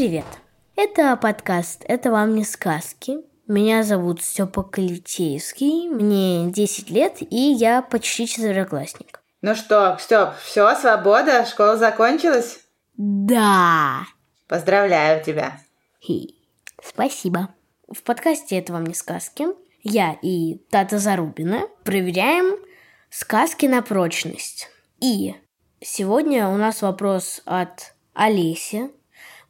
Привет! Это подкаст «Это вам не сказки». Меня зовут Степа Калитеевский, мне 10 лет, и я почти четвероклассник. Ну что, Степ, все, свобода, школа закончилась? Да! Поздравляю тебя. Хи. Спасибо. В подкасте «Это вам не сказки» я и Тата Зарубина проверяем сказки на прочность. И сегодня у нас вопрос от Олеси.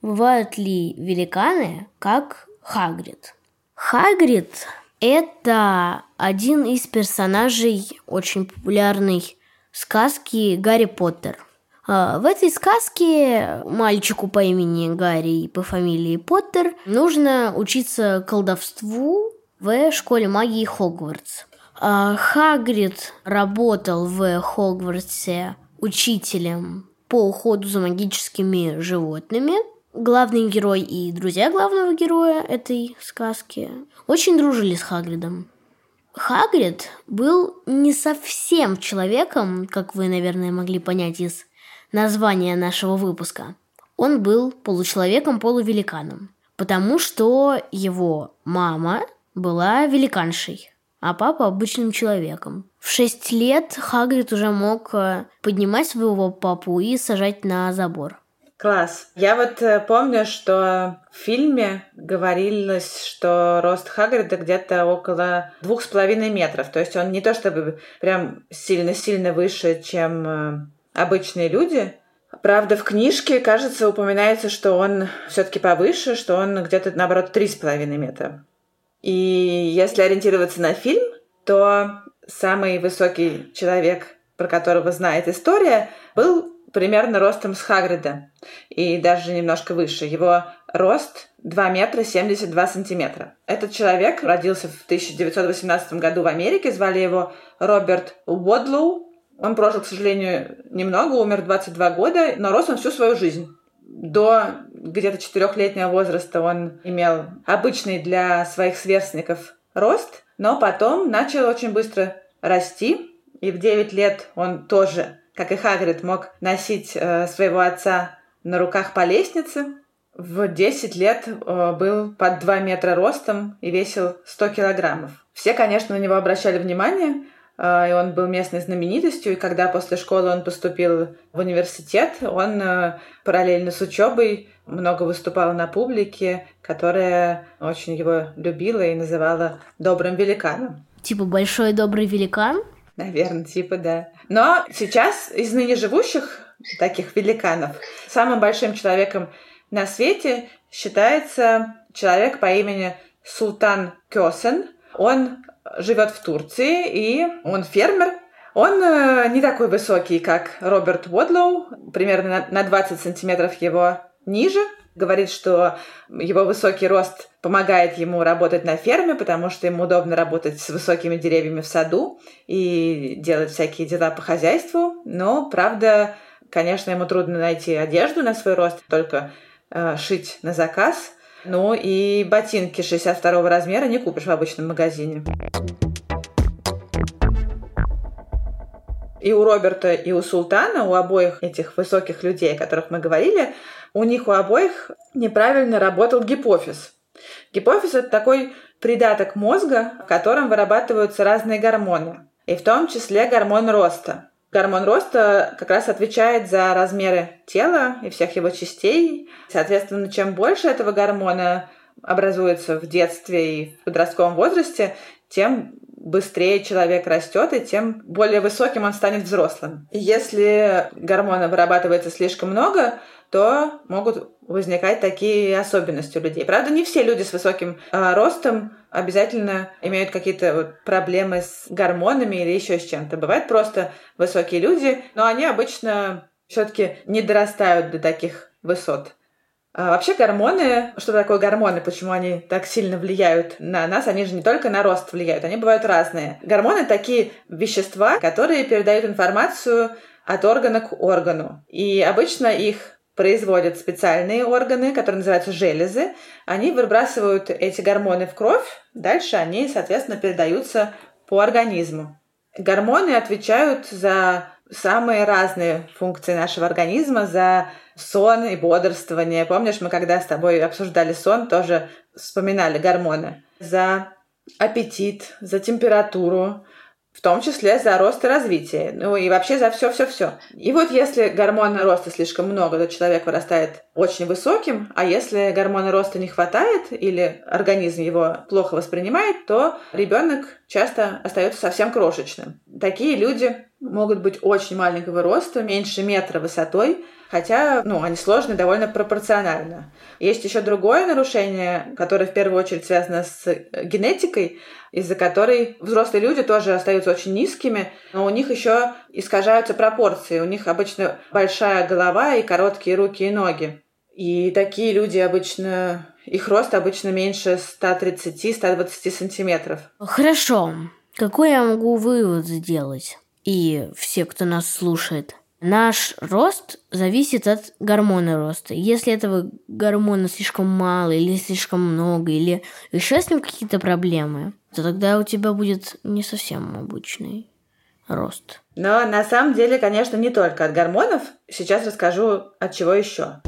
Бывают ли великаны, как Хагрид? Хагрид – это один из персонажей очень популярной сказки «Гарри Поттер». А, В этой сказке мальчику по имени Гарри и по фамилии Поттер нужно учиться колдовству в школе магии Хогвартс. А Хагрид работал в Хогвартсе учителем по уходу за магическими животными. Главный герой и друзья главного героя этой сказки очень дружили с Хагридом. Хагрид был не совсем человеком, как вы, наверное, могли понять из названия нашего выпуска. Он был получеловеком-полувеликаном, потому что его мама была великаншей, а папа обычным человеком. В шесть лет Хагрид уже мог э, поднимать своего папу и сажать на забор. Класс. Я вот э, помню, что в фильме говорилось, что рост Хагрида где-то около двух с половиной метров. То есть он не то чтобы прям сильно-сильно выше, чем э, обычные люди. Правда, в книжке, кажется, упоминается, что он все-таки повыше, что он где-то, наоборот, три с половиной метра. И если ориентироваться на фильм, то самый высокий человек, про которого знает история, был примерно ростом с Хагрида. И даже немножко выше. Его рост 2 метра 72 сантиметра. Этот человек родился в 1918 году в Америке. Звали его Роберт Уодлоу. Он прожил, к сожалению, немного, умер 22 года, но рос он всю свою жизнь. До где-то четырехлетнего возраста он имел обычный для своих сверстников рост, но потом начал очень быстро расти, и в 9 лет он тоже, как и Хагрид, мог носить э, своего отца на руках по лестнице. В 10 лет э, был под 2 метра ростом и весил 100 килограммов. Все, конечно, на него обращали внимание, э, и он был местной знаменитостью, и когда после школы он поступил в университет, он э, параллельно с учебой много выступал на публике, которая очень его любила и называла добрым великаном. Типа большой добрый великан? Наверное, типа да. Но сейчас из ныне живущих таких великанов самым большим человеком на свете считается человек по имени Султан Кёсен. Он живет в Турции, и он фермер. Он э, не такой высокий, как Роберт Уодлоу, примерно на- на 20 сантиметров его ниже. Говорит, что его высокий рост помогает ему работать на ферме, потому что ему удобно работать с высокими деревьями в саду и делать всякие дела по хозяйству. Но, правда, конечно, ему трудно найти одежду на свой рост, только э, шить на заказ. Ну и ботинки 62 размера не купишь в обычном магазине. И у Роберта, и у Султана, у обоих этих высоких людей, о которых мы говорили, у них у обоих неправильно работал гипофиз. Гипофиз – это такой придаток мозга, в котором вырабатываются разные гормоны, и в том числе гормон роста. Гормон роста как раз отвечает за размеры тела и всех его частей. Соответственно, чем больше этого гормона образуется в детстве и в подростковом возрасте, тем быстрее человек растет, и тем более высоким он станет взрослым. И если гормона вырабатывается слишком много, то могут возникать такие особенности у людей. Правда, не все люди с высоким э, ростом обязательно имеют какие-то вот проблемы с гормонами или еще с чем-то. Бывают просто высокие люди, но они обычно все-таки не дорастают до таких высот. А вообще гормоны, что такое гормоны, почему они так сильно влияют на нас, они же не только на рост влияют, они бывают разные. Гормоны такие вещества, которые передают информацию от органа к органу. И обычно их производят специальные органы, которые называются железы. Они выбрасывают эти гормоны в кровь, дальше они, соответственно, передаются по организму. Гормоны отвечают за самые разные функции нашего организма, за сон и бодрствование. Помнишь, мы когда с тобой обсуждали сон, тоже вспоминали гормоны. За аппетит, за температуру, в том числе за рост и развитие, ну и вообще за все-все-все. И вот если гормона роста слишком много, то человек вырастает очень высоким, а если гормона роста не хватает или организм его плохо воспринимает, то ребенок часто остается совсем крошечным. Такие люди могут быть очень маленького роста, меньше метра высотой, хотя ну, они сложны довольно пропорционально. Есть еще другое нарушение, которое в первую очередь связано с генетикой, из-за которой взрослые люди тоже остаются очень низкими, но у них еще искажаются пропорции. У них обычно большая голова и короткие руки и ноги. И такие люди обычно, их рост обычно меньше 130-120 сантиметров. Хорошо. Какой я могу вывод сделать? И все, кто нас слушает. Наш рост зависит от гормона роста. Если этого гормона слишком мало или слишком много, или еще с ним какие-то проблемы, то тогда у тебя будет не совсем обычный рост. Но на самом деле, конечно, не только от гормонов. Сейчас расскажу, от чего еще.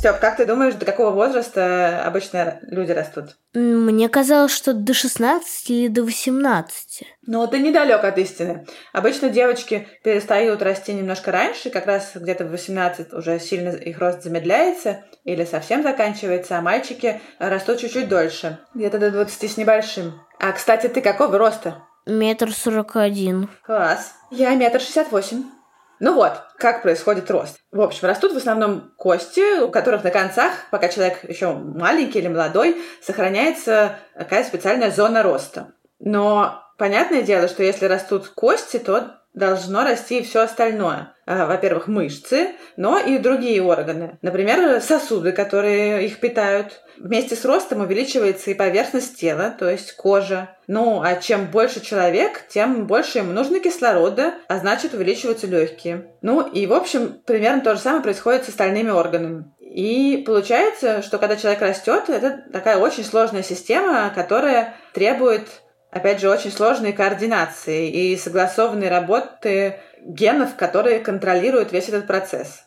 Степ, как ты думаешь, до какого возраста обычно люди растут? Мне казалось, что до 16 или до 18. Ну, ты недалек от истины. Обычно девочки перестают расти немножко раньше, как раз где-то в 18 уже сильно их рост замедляется или совсем заканчивается, а мальчики растут чуть-чуть дольше, где-то до 20 с небольшим. А, кстати, ты какого роста? Метр сорок один. Класс. Я метр шестьдесят восемь. Ну вот, как происходит рост. В общем, растут в основном кости, у которых на концах, пока человек еще маленький или молодой, сохраняется такая специальная зона роста. Но понятное дело, что если растут кости, то должно расти и все остальное. А, во-первых, мышцы, но и другие органы. Например, сосуды, которые их питают. Вместе с ростом увеличивается и поверхность тела, то есть кожа. Ну, а чем больше человек, тем больше ему нужно кислорода, а значит увеличиваются легкие. Ну и, в общем, примерно то же самое происходит с остальными органами. И получается, что когда человек растет, это такая очень сложная система, которая требует опять же, очень сложной координации и согласованной работы генов, которые контролируют весь этот процесс.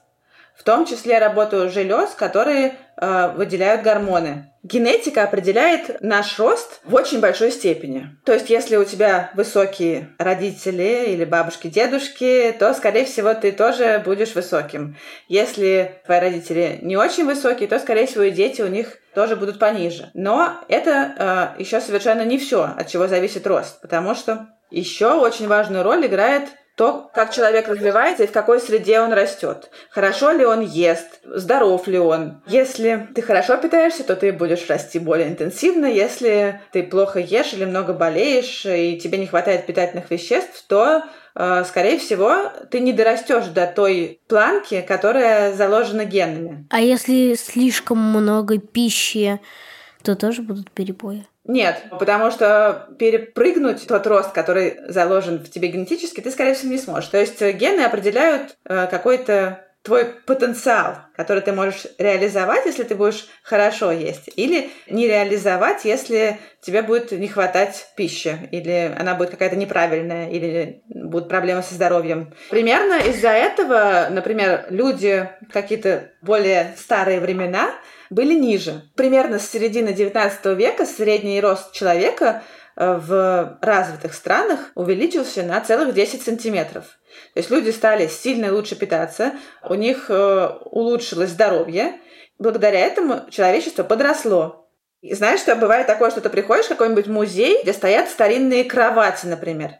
В том числе работу желез, которые э, выделяют гормоны. Генетика определяет наш рост в очень большой степени. То есть, если у тебя высокие родители или бабушки, дедушки, то, скорее всего, ты тоже будешь высоким. Если твои родители не очень высокие, то, скорее всего, и дети у них тоже будут пониже. Но это э, еще совершенно не все, от чего зависит рост, потому что еще очень важную роль играет то, как человек развивается и в какой среде он растет. Хорошо ли он ест, здоров ли он. Если ты хорошо питаешься, то ты будешь расти более интенсивно. Если ты плохо ешь или много болеешь и тебе не хватает питательных веществ, то э, скорее всего, ты не дорастешь до той планки, которая заложена генами. А если слишком много пищи, то тоже будут перебои? Нет, потому что перепрыгнуть тот рост, который заложен в тебе генетически, ты, скорее всего, не сможешь. То есть э, гены определяют э, какой-то твой потенциал, который ты можешь реализовать, если ты будешь хорошо есть, или не реализовать, если тебе будет не хватать пищи, или она будет какая-то неправильная, или будут проблемы со здоровьем. Примерно из-за этого, например, люди какие-то более старые времена были ниже. Примерно с середины XIX века средний рост человека в развитых странах увеличился на целых 10 сантиметров. То есть люди стали сильно лучше питаться, у них э, улучшилось здоровье. Благодаря этому человечество подросло. И знаешь, что бывает такое, что ты приходишь в какой-нибудь музей, где стоят старинные кровати, например,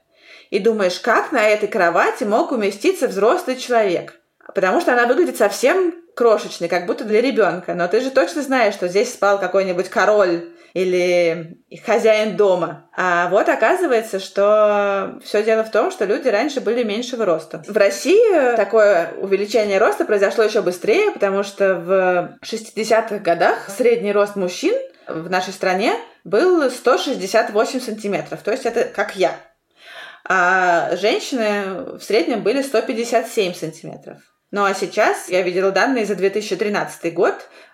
и думаешь, как на этой кровати мог уместиться взрослый человек – Потому что она выглядит совсем крошечной, как будто для ребенка. Но ты же точно знаешь, что здесь спал какой-нибудь король или хозяин дома. А вот оказывается, что все дело в том, что люди раньше были меньшего роста. В России такое увеличение роста произошло еще быстрее, потому что в 60-х годах средний рост мужчин в нашей стране был 168 сантиметров. То есть это как я. А женщины в среднем были 157 сантиметров. Ну а сейчас я видела данные за 2013 год.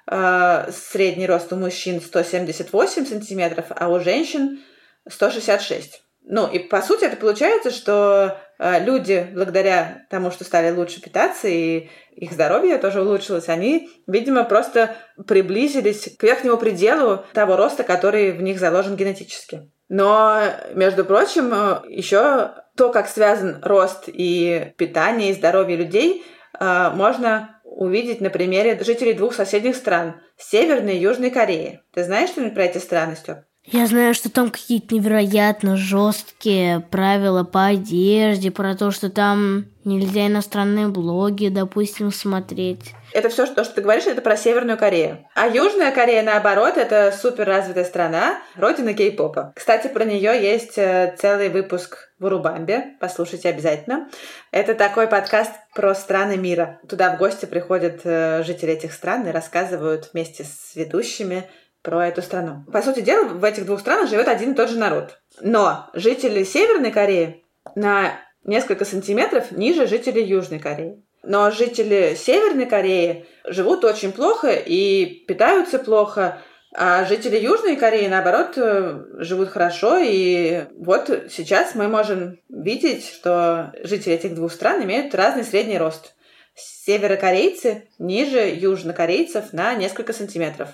Э, средний рост у мужчин 178 сантиметров, а у женщин 166. Ну и по сути это получается, что э, люди, благодаря тому, что стали лучше питаться и их здоровье тоже улучшилось, они, видимо, просто приблизились к верхнему пределу того роста, который в них заложен генетически. Но, между прочим, э, еще то, как связан рост и питание, и здоровье людей – а, можно увидеть на примере жителей двух соседних стран – Северной и Южной Кореи. Ты знаешь что-нибудь про эти страны, Степ? Я знаю, что там какие-то невероятно жесткие правила по одежде, про то, что там нельзя иностранные блоги, допустим, смотреть. Это все, что, что ты говоришь, это про Северную Корею. А Южная Корея, наоборот, это супер развитая страна, родина кей-попа. Кстати, про нее есть э, целый выпуск в Урубамбе. Послушайте обязательно. Это такой подкаст про страны мира. Туда в гости приходят э, жители этих стран и рассказывают вместе с ведущими про эту страну. По сути дела, в этих двух странах живет один и тот же народ. Но жители Северной Кореи на несколько сантиметров ниже жителей Южной Кореи. Но жители Северной Кореи живут очень плохо и питаются плохо, а жители Южной Кореи, наоборот, э, живут хорошо. И вот сейчас мы можем видеть, что жители этих двух стран имеют разный средний рост. Северокорейцы ниже южнокорейцев на несколько сантиметров.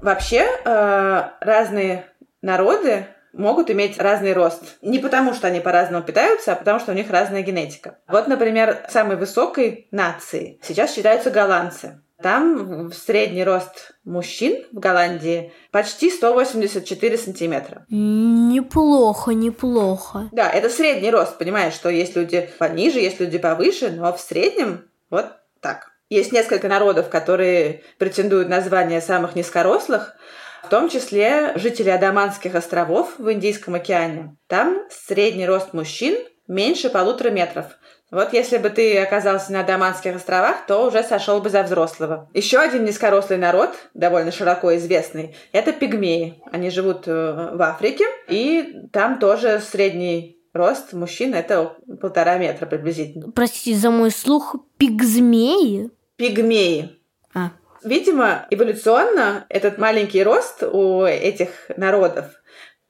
Вообще э, разные народы могут иметь разный рост. Не потому, что они по-разному питаются, а потому, что у них разная генетика. Вот, например, самой высокой нации сейчас считаются голландцы. Там средний рост мужчин в Голландии почти 184 сантиметра. Неплохо, неплохо. Да, это средний рост, понимаешь, что есть люди пониже, есть люди повыше, но в среднем вот так. Есть несколько народов, которые претендуют на звание самых низкорослых, в том числе жители Адаманских островов в Индийском океане. Там средний рост мужчин меньше полутора метров. Вот если бы ты оказался на Адаманских островах, то уже сошел бы за взрослого. Еще один низкорослый народ, довольно широко известный, это пигмеи. Они живут э, в Африке, и там тоже средний рост мужчин это полтора метра приблизительно. Простите за мой слух, пигзмеи? Пигмеи. А. Видимо, эволюционно этот маленький рост у этих народов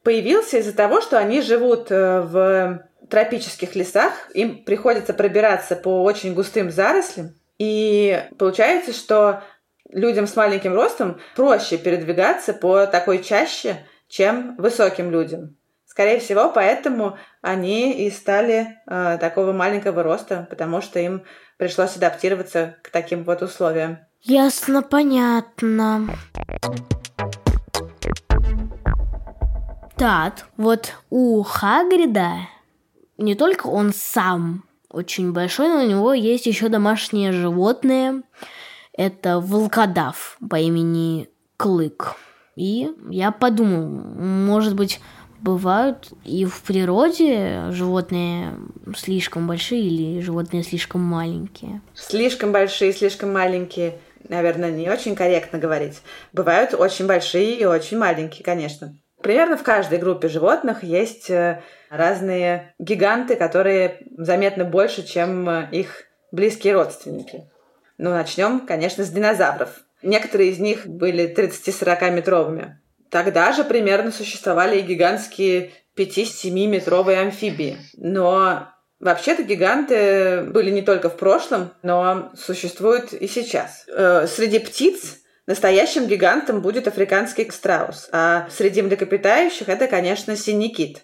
появился из-за того, что они живут э, в тропических лесах, им приходится пробираться по очень густым зарослям, и получается, что людям с маленьким ростом проще передвигаться по такой чаще, чем высоким людям. Скорее всего, поэтому они и стали э, такого маленького роста, потому что им пришлось адаптироваться к таким вот условиям. Ясно, понятно. Так, вот у Хагрида не только он сам очень большой, но у него есть еще домашнее животное. Это волкодав по имени Клык. И я подумал, может быть, бывают и в природе животные слишком большие или животные слишком маленькие? Слишком большие, слишком маленькие наверное, не очень корректно говорить. Бывают очень большие и очень маленькие, конечно. Примерно в каждой группе животных есть э, разные гиганты, которые заметно больше, чем э, их близкие родственники. Ну, начнем, конечно, с динозавров. Некоторые из них были 30-40 метровыми. Тогда же примерно существовали и гигантские 5-7 метровые амфибии. Но Вообще-то гиганты были не только в прошлом, но существуют и сейчас. Э, среди птиц настоящим гигантом будет африканский страус, а среди млекопитающих это, конечно, синий.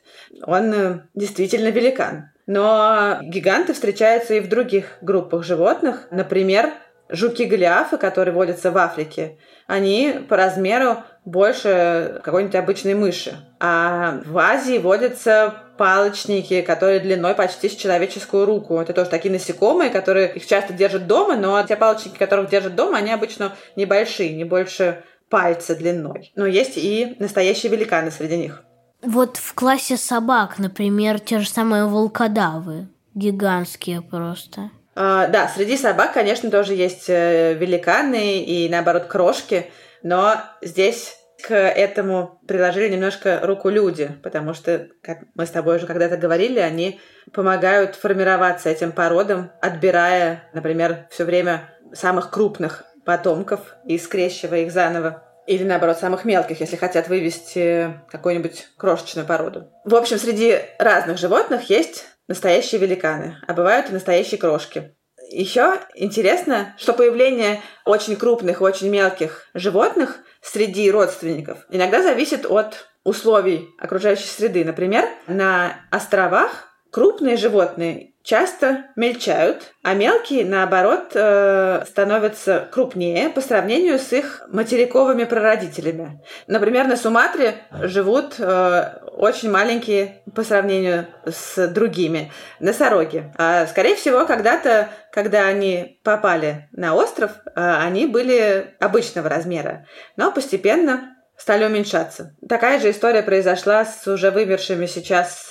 Он э, действительно великан. Но гиганты встречаются и в других группах животных. Например, жуки-голиафы, которые водятся в Африке, они по размеру больше какой-нибудь обычной мыши. А в Азии водятся палочники, которые длиной почти с человеческую руку. Это тоже такие насекомые, которые их часто держат дома, но те палочники, которых держат дома, они обычно небольшие, не больше пальца длиной. Но есть и настоящие великаны среди них. Вот в классе собак, например, те же самые волкодавы. Гигантские просто. А, да, среди собак, конечно, тоже есть э, великаны и, наоборот, крошки, но здесь к этому приложили немножко руку люди, потому что, как мы с тобой уже когда-то говорили, они помогают формироваться этим породам, отбирая, например, все время самых крупных потомков и скрещивая их заново. Или, наоборот, самых мелких, если хотят вывести какую-нибудь крошечную породу. В общем, среди разных животных есть настоящие великаны, а бывают и настоящие крошки. Еще интересно, что появление очень крупных, очень мелких животных среди родственников иногда зависит от условий окружающей среды. Например, на островах крупные животные часто мельчают, а мелкие, наоборот, э, становятся крупнее по сравнению с их материковыми прародителями. Например, на Суматре живут э, очень маленькие по сравнению с другими носороги. А, скорее всего, когда-то, когда они попали на остров, э, они были обычного размера, но постепенно стали уменьшаться. Такая же история произошла с уже вымершими сейчас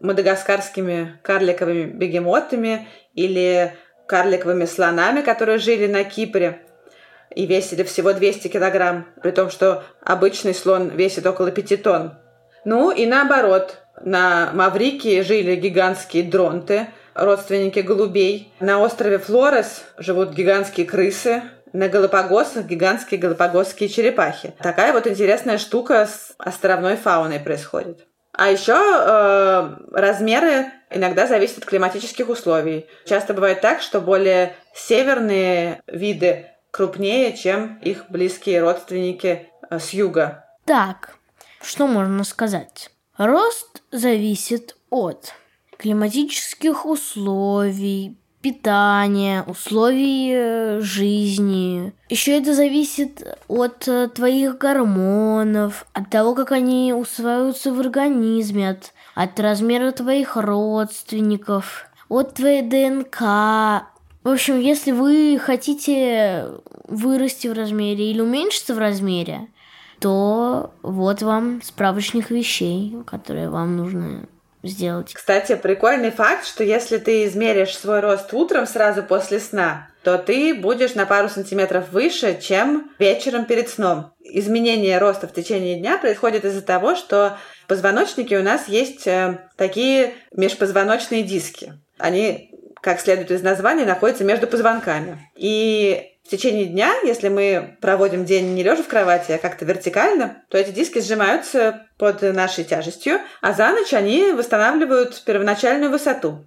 мадагаскарскими карликовыми бегемотами или карликовыми слонами, которые жили на Кипре и весили всего 200 килограмм, при том, что обычный слон весит около 5 тонн. Ну и наоборот, на Маврикии жили гигантские дронты, родственники голубей. На острове Флорес живут гигантские крысы, на Галапагосах гигантские галапагосские черепахи. Такая вот интересная штука с островной фауной происходит. А еще э, размеры иногда зависят от климатических условий. Часто бывает так, что более северные виды крупнее, чем их близкие родственники э, с юга. Так, что можно сказать? Рост зависит от климатических условий, питания, условий жизни. Еще это зависит от э, твоих гормонов, от того, как они усваиваются в организме, от, от размера твоих родственников, от твоей ДНК. В общем, если вы хотите вырасти в размере или уменьшиться в размере, то вот вам справочник вещей, которые вам нужно сделать. Кстати, прикольный факт, что если ты измеришь свой рост утром сразу после сна, то ты будешь на пару сантиметров выше, чем вечером перед сном. Изменение роста в течение дня происходит из-за того, что в позвоночнике у нас есть э, такие межпозвоночные диски. Они, как следует из названия, находятся между позвонками. И в течение дня, если мы проводим день не лежа в кровати, а как-то вертикально, то эти диски сжимаются под нашей тяжестью, а за ночь они восстанавливают первоначальную высоту.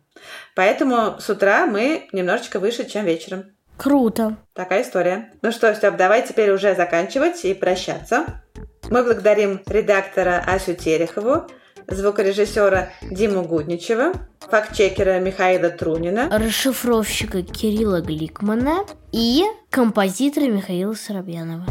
Поэтому с утра мы немножечко выше, чем вечером. Круто. Такая история. Ну что, Степ, давай теперь уже заканчивать и прощаться. Мы благодарим редактора Асю Терехову, звукорежиссера Диму Гудничева, фактчекера Михаила Трунина, расшифровщика Кирилла Гликмана и композитора Михаила Соробьянова.